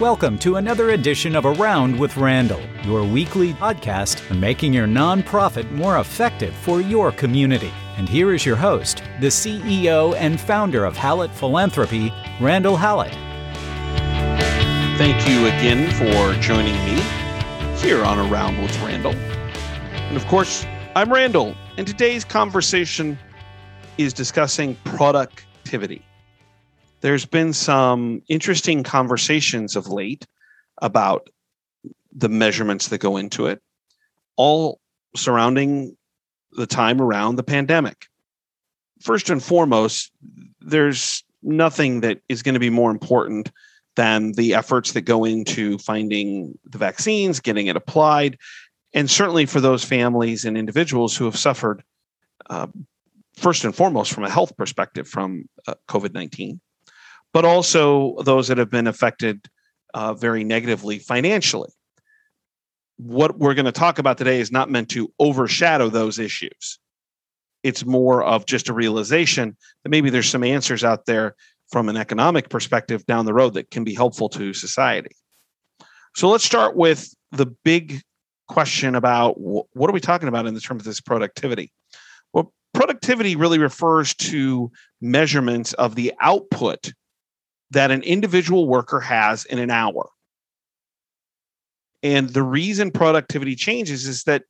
Welcome to another edition of Around with Randall, your weekly podcast on making your nonprofit more effective for your community. And here is your host, the CEO and founder of Hallett Philanthropy, Randall Hallett. Thank you again for joining me here on Around with Randall. And of course, I'm Randall, and today's conversation is discussing productivity. There's been some interesting conversations of late about the measurements that go into it, all surrounding the time around the pandemic. First and foremost, there's nothing that is going to be more important than the efforts that go into finding the vaccines, getting it applied, and certainly for those families and individuals who have suffered, uh, first and foremost, from a health perspective from uh, COVID 19 but also those that have been affected uh, very negatively financially. What we're going to talk about today is not meant to overshadow those issues. It's more of just a realization that maybe there's some answers out there from an economic perspective down the road that can be helpful to society. So let's start with the big question about what are we talking about in the terms of this productivity? Well, productivity really refers to measurements of the output that an individual worker has in an hour. And the reason productivity changes is that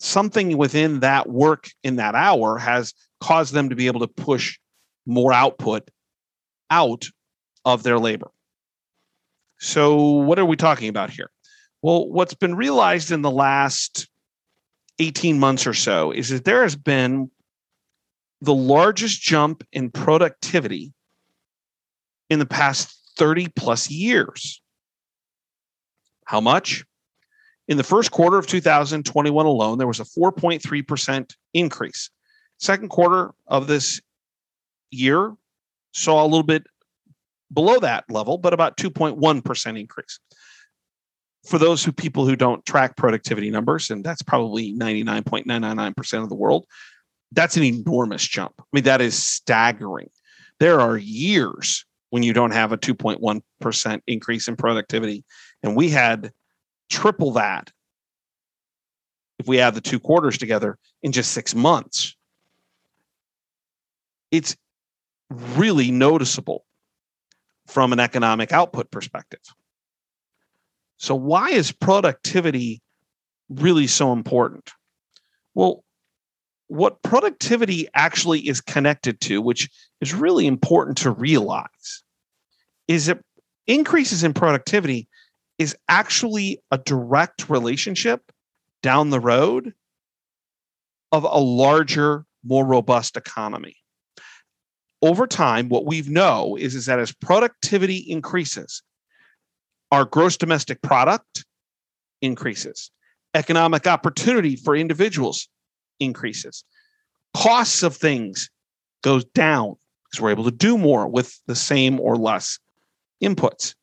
something within that work in that hour has caused them to be able to push more output out of their labor. So, what are we talking about here? Well, what's been realized in the last 18 months or so is that there has been the largest jump in productivity in the past 30 plus years. How much? In the first quarter of 2021 alone, there was a 4.3% increase. Second quarter of this year saw a little bit below that level, but about 2.1% increase. For those who people who don't track productivity numbers, and that's probably 99.999% of the world, that's an enormous jump. I mean, that is staggering. There are years when you don't have a 2.1% increase in productivity. And we had triple that if we add the two quarters together in just six months. It's really noticeable from an economic output perspective. So, why is productivity really so important? Well, what productivity actually is connected to, which is really important to realize, is that increases in productivity is actually a direct relationship down the road of a larger, more robust economy. Over time, what we know is, is that as productivity increases, our gross domestic product increases, economic opportunity for individuals increases, costs of things goes down because we're able to do more with the same or less inputs.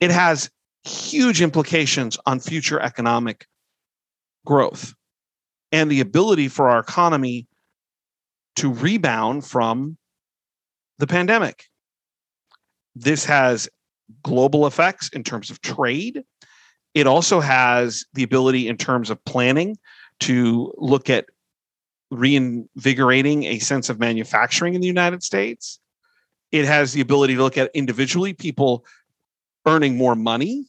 It has huge implications on future economic growth and the ability for our economy to rebound from the pandemic. This has global effects in terms of trade. It also has the ability in terms of planning to look at reinvigorating a sense of manufacturing in the United States. It has the ability to look at individually people earning more money.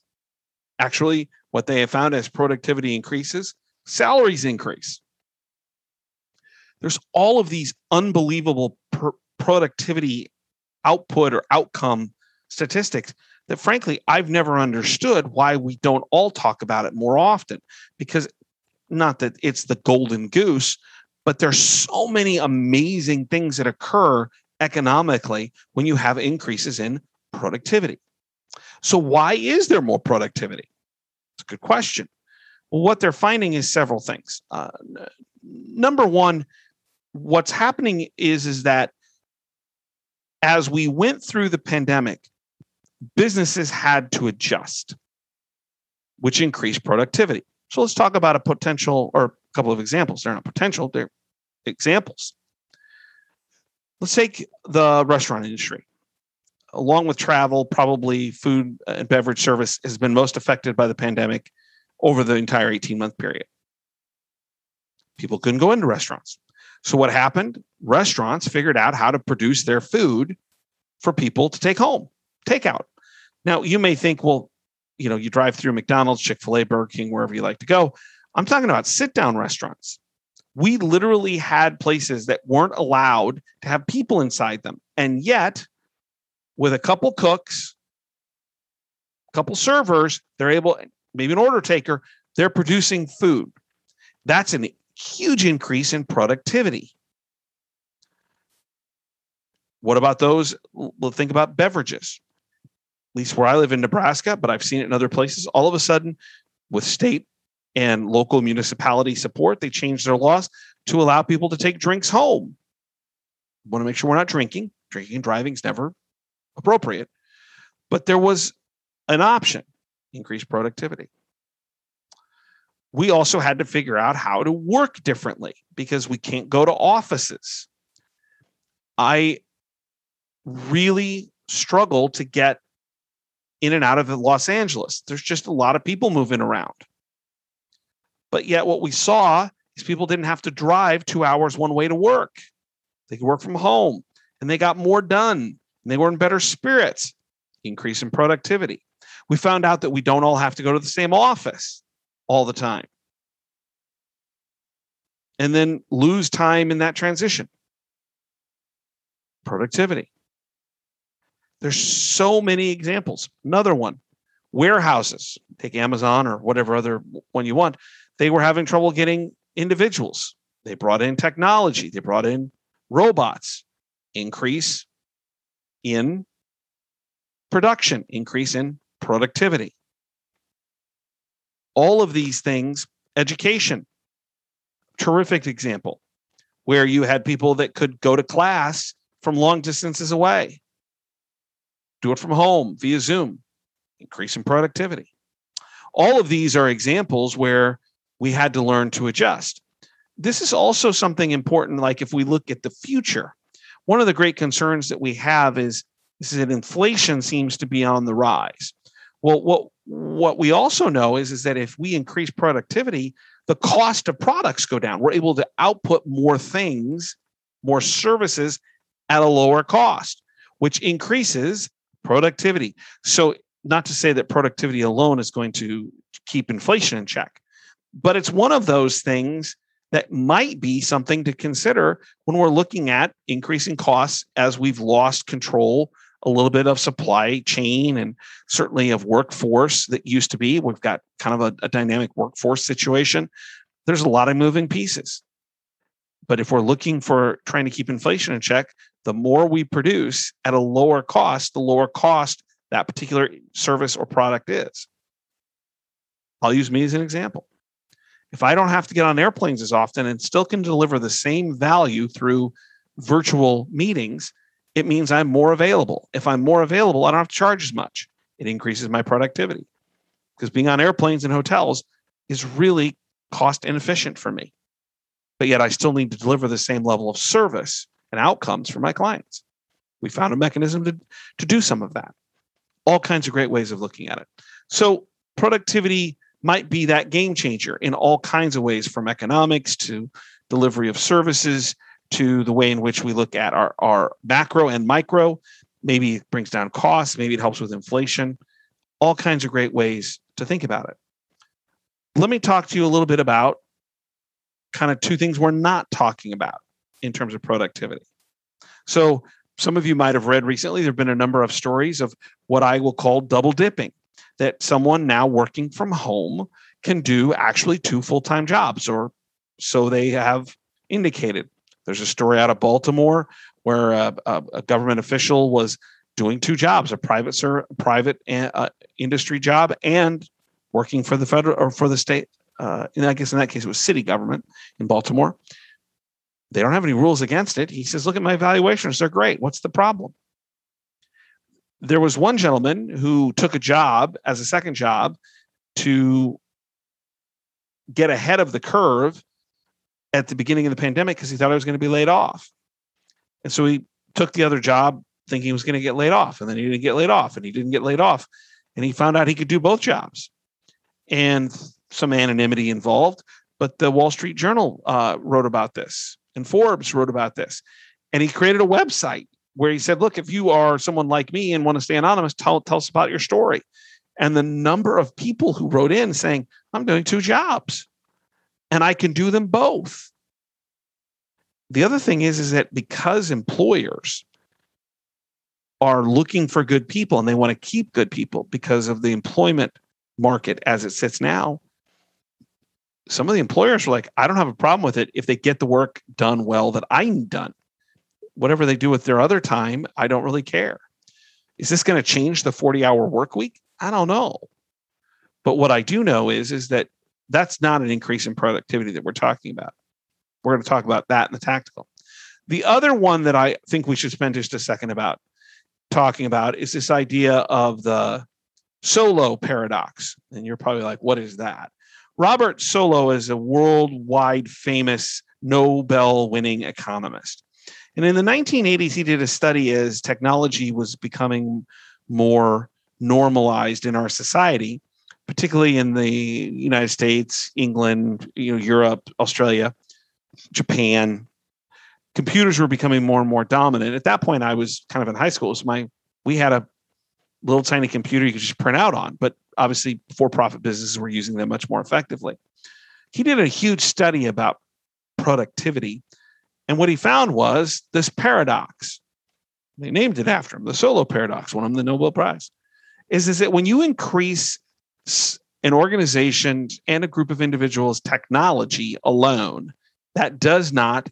Actually, what they have found as productivity increases, salaries increase. There's all of these unbelievable productivity output or outcome statistics that frankly I've never understood why we don't all talk about it more often because not that it's the golden goose but there's so many amazing things that occur economically when you have increases in productivity. So, why is there more productivity? It's a good question. Well, what they're finding is several things. Uh, number one, what's happening is is that as we went through the pandemic, businesses had to adjust, which increased productivity. So let's talk about a potential or a couple of examples. They're not potential, they're examples. Let's take the restaurant industry. along with travel, probably food and beverage service has been most affected by the pandemic over the entire 18 month period. People couldn't go into restaurants. So, what happened? Restaurants figured out how to produce their food for people to take home, takeout. Now, you may think, well, you know, you drive through McDonald's, Chick fil A, Burger King, wherever you like to go. I'm talking about sit down restaurants. We literally had places that weren't allowed to have people inside them. And yet, with a couple cooks, a couple servers, they're able, maybe an order taker, they're producing food. That's a huge increase in productivity. What about those? We'll think about beverages. At least where I live in Nebraska, but I've seen it in other places. All of a sudden, with state and local municipality support, they changed their laws to allow people to take drinks home. Want to make sure we're not drinking. Drinking and driving is never appropriate. But there was an option increased productivity. We also had to figure out how to work differently because we can't go to offices. I really struggle to get in and out of Los Angeles. There's just a lot of people moving around. But yet, what we saw is people didn't have to drive two hours one way to work. They could work from home and they got more done and they were in better spirits, increase in productivity. We found out that we don't all have to go to the same office all the time and then lose time in that transition. Productivity. There's so many examples. Another one warehouses, take Amazon or whatever other one you want. They were having trouble getting individuals. They brought in technology, they brought in robots, increase in production, increase in productivity. All of these things, education, terrific example where you had people that could go to class from long distances away, do it from home via Zoom, increase in productivity. All of these are examples where we had to learn to adjust. This is also something important, like if we look at the future. One of the great concerns that we have is, is that inflation seems to be on the rise. Well, what what we also know is, is that if we increase productivity, the cost of products go down. We're able to output more things, more services at a lower cost, which increases productivity. So, not to say that productivity alone is going to keep inflation in check, but it's one of those things that might be something to consider when we're looking at increasing costs as we've lost control a little bit of supply chain and certainly of workforce that used to be. We've got kind of a, a dynamic workforce situation. There's a lot of moving pieces. But if we're looking for trying to keep inflation in check, the more we produce at a lower cost, the lower cost that particular service or product is. I'll use me as an example. If I don't have to get on airplanes as often and still can deliver the same value through virtual meetings, it means I'm more available. If I'm more available, I don't have to charge as much. It increases my productivity because being on airplanes and hotels is really cost inefficient for me. But yet I still need to deliver the same level of service and outcomes for my clients. We found a mechanism to, to do some of that. All kinds of great ways of looking at it. So productivity might be that game changer in all kinds of ways from economics to delivery of services to the way in which we look at our, our macro and micro. Maybe it brings down costs, maybe it helps with inflation, all kinds of great ways to think about it. Let me talk to you a little bit about kind of two things we're not talking about in terms of productivity. So, some of you might have read recently, there have been a number of stories of what I will call double dipping, that someone now working from home can do actually two full time jobs, or so they have indicated. There's a story out of Baltimore where a, a, a government official was doing two jobs: a private sir, private uh, industry job and working for the federal or for the state. Uh, and I guess in that case it was city government in Baltimore. They don't have any rules against it. He says, "Look at my evaluations; they're great. What's the problem?" There was one gentleman who took a job as a second job to get ahead of the curve at the beginning of the pandemic because he thought he was going to be laid off. And so he took the other job thinking he was going to get laid off, and then he didn't get laid off, and he didn't get laid off, and he found out he could do both jobs, and some anonymity involved. But the Wall Street Journal uh, wrote about this, and Forbes wrote about this, and he created a website where he said, "Look, if you are someone like me and want to stay anonymous, tell tell us about your story." And the number of people who wrote in saying, "I'm doing two jobs, and I can do them both." The other thing is, is that because employers are looking for good people and they want to keep good people because of the employment market as it sits now, some of the employers are like, I don't have a problem with it if they get the work done well that I need done. Whatever they do with their other time, I don't really care. Is this going to change the 40 hour work week? I don't know. But what I do know is, is that that's not an increase in productivity that we're talking about. We're going to talk about that in the tactical. The other one that I think we should spend just a second about talking about is this idea of the Solow paradox. And you're probably like, what is that? Robert Solow is a worldwide famous Nobel winning economist. And in the 1980s, he did a study as technology was becoming more normalized in our society, particularly in the United States, England, you know, Europe, Australia, Japan. Computers were becoming more and more dominant. At that point, I was kind of in high school. So my we had a little tiny computer you could just print out on, but obviously for-profit businesses were using them much more effectively. He did a huge study about productivity, and what he found was this paradox. They named it after him, the Solow paradox, won him the Nobel Prize. Is, is that when you increase an organization and a group of individuals' technology alone, that does not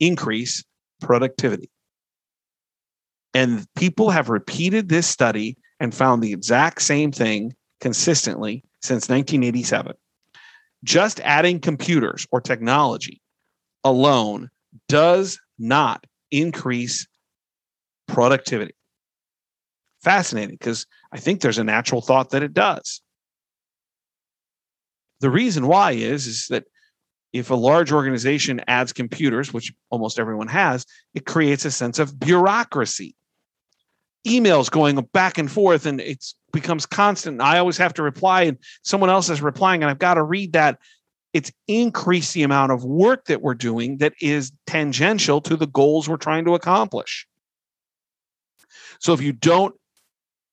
increase productivity. And people have repeated this study and found the exact same thing consistently since 1987. Just adding computers or technology alone does not increase productivity. Fascinating because I think there's a natural thought that it does. The reason why is, is that if a large organization adds computers, which almost everyone has, it creates a sense of bureaucracy. Emails going back and forth, and it becomes constant. I always have to reply, and someone else is replying, and I've got to read that. It's increased the amount of work that we're doing that is tangential to the goals we're trying to accomplish. So if you don't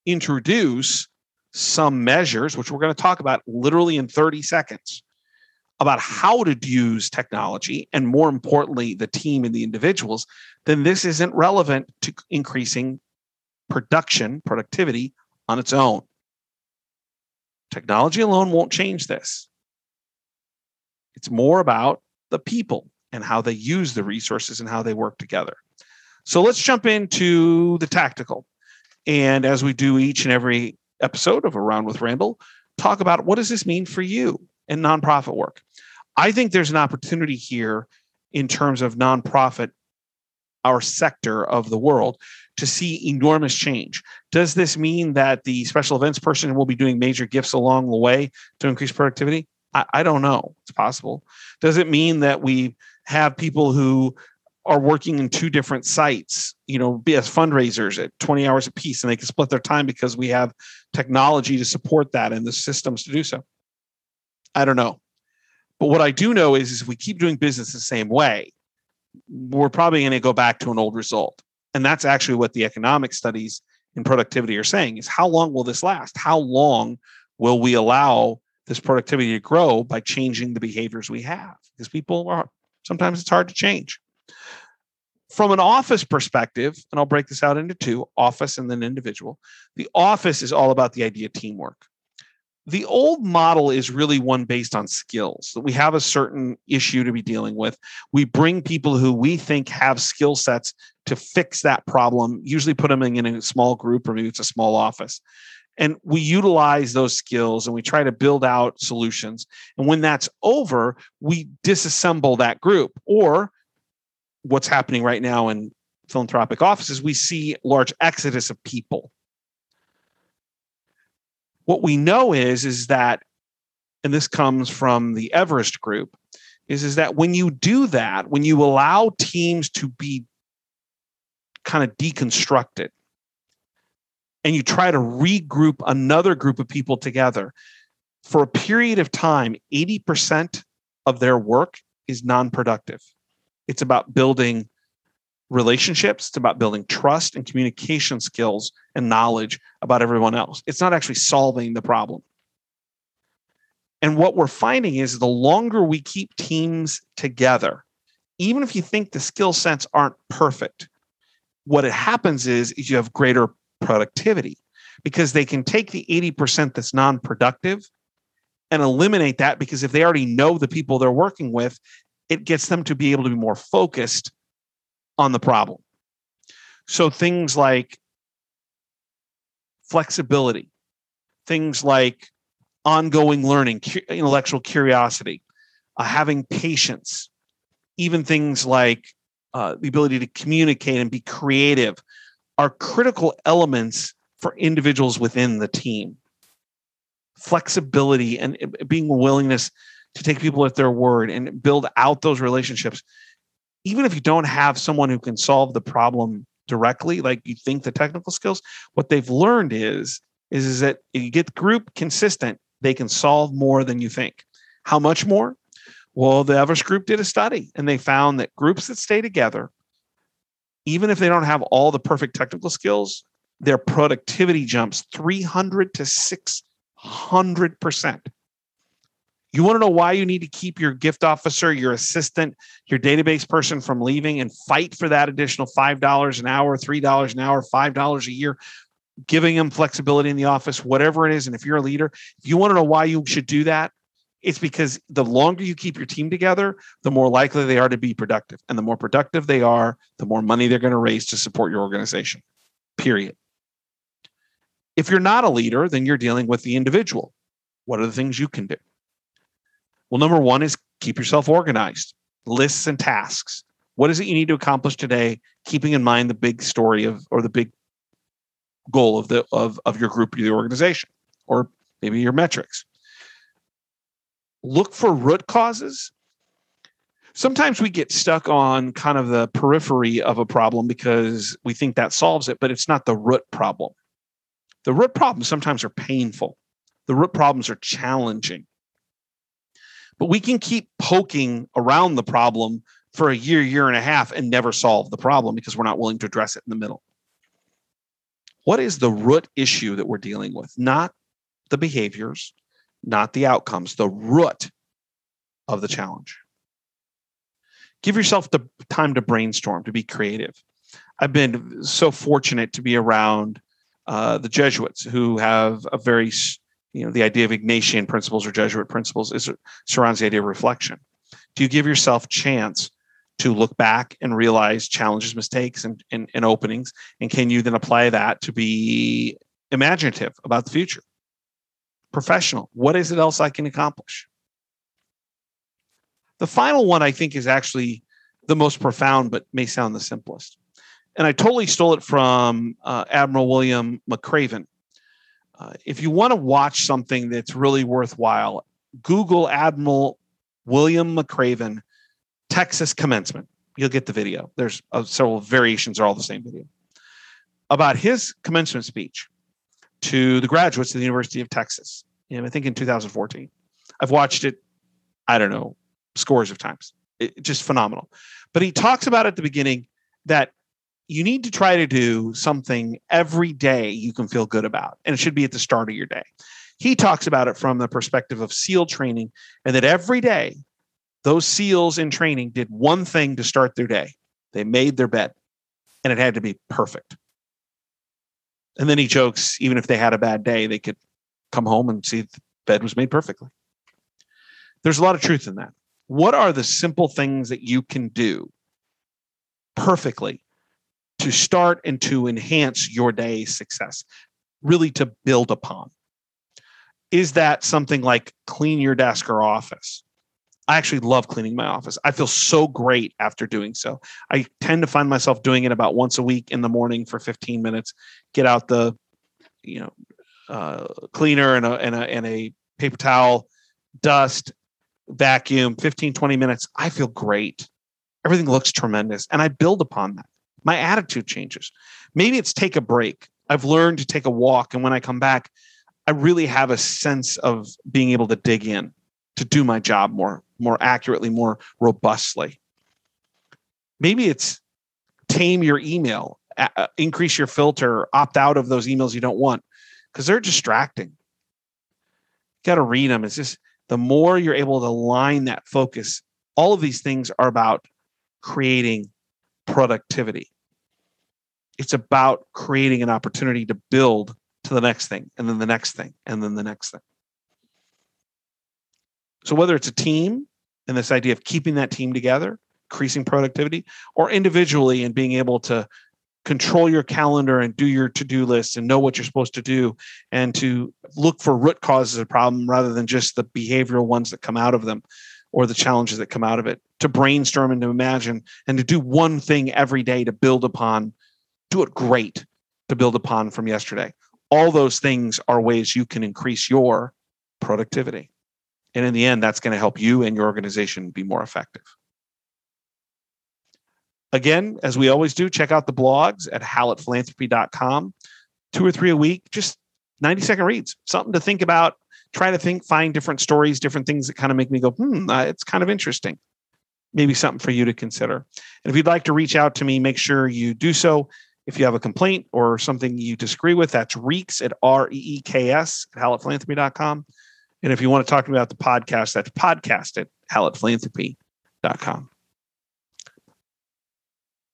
introduce some measures, which we're going to talk about literally in 30 seconds, about how to use technology and more importantly the team and the individuals then this isn't relevant to increasing production productivity on its own technology alone won't change this it's more about the people and how they use the resources and how they work together so let's jump into the tactical and as we do each and every episode of around with randall talk about what does this mean for you and nonprofit work. I think there's an opportunity here in terms of nonprofit, our sector of the world, to see enormous change. Does this mean that the special events person will be doing major gifts along the way to increase productivity? I, I don't know. It's possible. Does it mean that we have people who are working in two different sites, you know, as fundraisers at 20 hours a piece and they can split their time because we have technology to support that and the systems to do so? I don't know. But what I do know is, is if we keep doing business the same way, we're probably going to go back to an old result. And that's actually what the economic studies in productivity are saying is how long will this last? How long will we allow this productivity to grow by changing the behaviors we have? Because people are sometimes it's hard to change. From an office perspective, and I'll break this out into two office and then individual, the office is all about the idea of teamwork the old model is really one based on skills that we have a certain issue to be dealing with we bring people who we think have skill sets to fix that problem usually put them in a small group or maybe it's a small office and we utilize those skills and we try to build out solutions. And when that's over we disassemble that group. Or what's happening right now in philanthropic offices we see large exodus of people. What we know is is that and this comes from the everest group is is that when you do that when you allow teams to be kind of deconstructed and you try to regroup another group of people together for a period of time, 80% of their work is non productive. It's about building relationships, it's about building trust and communication skills and knowledge about everyone else. It's not actually solving the problem. And what we're finding is the longer we keep teams together, even if you think the skill sets aren't perfect, what it happens is, is you have greater productivity because they can take the 80% that's non productive and eliminate that because if they already know the people they're working with, it gets them to be able to be more focused on the problem. So things like flexibility, things like ongoing learning, intellectual curiosity, uh, having patience, even things like uh, the ability to communicate and be creative are critical elements for individuals within the team. Flexibility and eh, being willingness to take people at their word and build out those relationships. Even if you don't have someone who can solve the problem directly, like you think the technical skills, what they've learned is, is, is that if you get the group consistent, they can solve more than you think. How much more? Well, the Everest group did a study and they found that groups that stay together, even if they don't have all the perfect technical skills, their productivity jumps 300 to 600%. You want to know why you need to keep your gift officer, your assistant, your database person from leaving and fight for that additional $5 an hour, $3 an hour, $5 a year, giving them flexibility in the office, whatever it is. And if you're a leader, if you want to know why you should do that, it's because the longer you keep your team together, the more likely they are to be productive. And the more productive they are, the more money they're going to raise to support your organization. Period. If you're not a leader, then you're dealing with the individual. What are the things you can do? Well, number one is keep yourself organized, lists and tasks. What is it you need to accomplish today, keeping in mind the big story of or the big goal of the of, of your group or the organization, or maybe your metrics. Look for root causes. Sometimes we get stuck on kind of the periphery of a problem because we think that solves it, but it's not the root problem. The root problems sometimes are painful. The root problems are challenging. But we can keep poking around the problem for a year, year and a half and never solve the problem because we're not willing to address it in the middle. What is the root issue that we're dealing with? Not the behaviors, not the outcomes, the root of the challenge. Give yourself the time to brainstorm, to be creative. I've been so fortunate to be around uh, the Jesuits who have a very, you know, the idea of Ignatian principles or Jesuit principles is surrounds the idea of reflection. Do you give yourself chance to look back and realize challenges, mistakes, and, and, and openings? And can you then apply that to be imaginative about the future? Professional. What is it else I can accomplish? The final one I think is actually the most profound, but may sound the simplest and I totally stole it from uh, Admiral William McRaven. Uh, if you want to watch something that's really worthwhile, Google Admiral William McRaven Texas commencement. You'll get the video. There's uh, several variations, are all the same video about his commencement speech to the graduates of the University of Texas. I think in 2014. I've watched it, I don't know, scores of times. It, just phenomenal. But he talks about at the beginning that you need to try to do something every day you can feel good about, and it should be at the start of your day. He talks about it from the perspective of SEAL training, and that every day those SEALs in training did one thing to start their day they made their bed, and it had to be perfect. And then he jokes, even if they had a bad day, they could come home and see the bed was made perfectly. There's a lot of truth in that. What are the simple things that you can do perfectly to start and to enhance your day's success, really to build upon. Is that something like clean your desk or office? I actually love cleaning my office. I feel so great after doing so. I tend to find myself doing it about once a week in the morning for 15 minutes, get out the, you know, uh, cleaner and a, and, a, and a paper towel, dust, vacuum, 15, 20 minutes. I feel great. Everything looks tremendous. And I build upon that my attitude changes. Maybe it's take a break. I've learned to take a walk. And when I come back, I really have a sense of being able to dig in to do my job more, more accurately, more robustly. Maybe it's tame your email, increase your filter, opt out of those emails you don't want because they're distracting. Got to read them. It's just the more you're able to line that focus, all of these things are about creating productivity. It's about creating an opportunity to build to the next thing, and then the next thing, and then the next thing. So, whether it's a team and this idea of keeping that team together, increasing productivity, or individually and being able to control your calendar and do your to-do list and know what you're supposed to do and to look for root causes of problem rather than just the behavioral ones that come out of them or the challenges that come out of it to brainstorm and to imagine and to do one thing every day to build upon do it great to build upon from yesterday. All those things are ways you can increase your productivity and in the end that's going to help you and your organization be more effective Again, as we always do, check out the blogs at hallettphilanthropy.com. Two or three a week, just 90 second reads, something to think about. Try to think, find different stories, different things that kind of make me go, hmm, uh, it's kind of interesting. Maybe something for you to consider. And if you'd like to reach out to me, make sure you do so. If you have a complaint or something you disagree with, that's reeks at R E E K S at hallettphilanthropy.com. And if you want to talk to me about the podcast, that's podcast at hallettphilanthropy.com.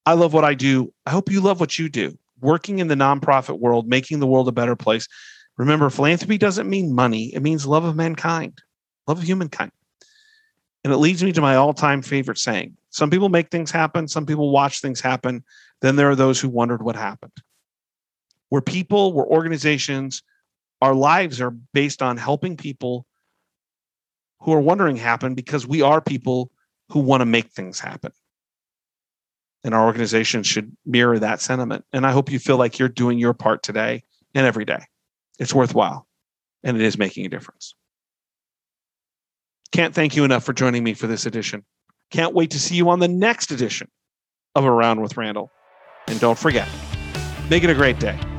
I love what I do. I hope you love what you do. Working in the nonprofit world, making the world a better place. Remember, philanthropy doesn't mean money, it means love of mankind, love of humankind. And it leads me to my all time favorite saying some people make things happen, some people watch things happen. Then there are those who wondered what happened. We're people, we're organizations, our lives are based on helping people who are wondering happen because we are people who want to make things happen and our organization should mirror that sentiment. And I hope you feel like you're doing your part today and every day. It's worthwhile and it is making a difference. Can't thank you enough for joining me for this edition. Can't wait to see you on the next edition of Around with Randall. And don't forget, make it a great day.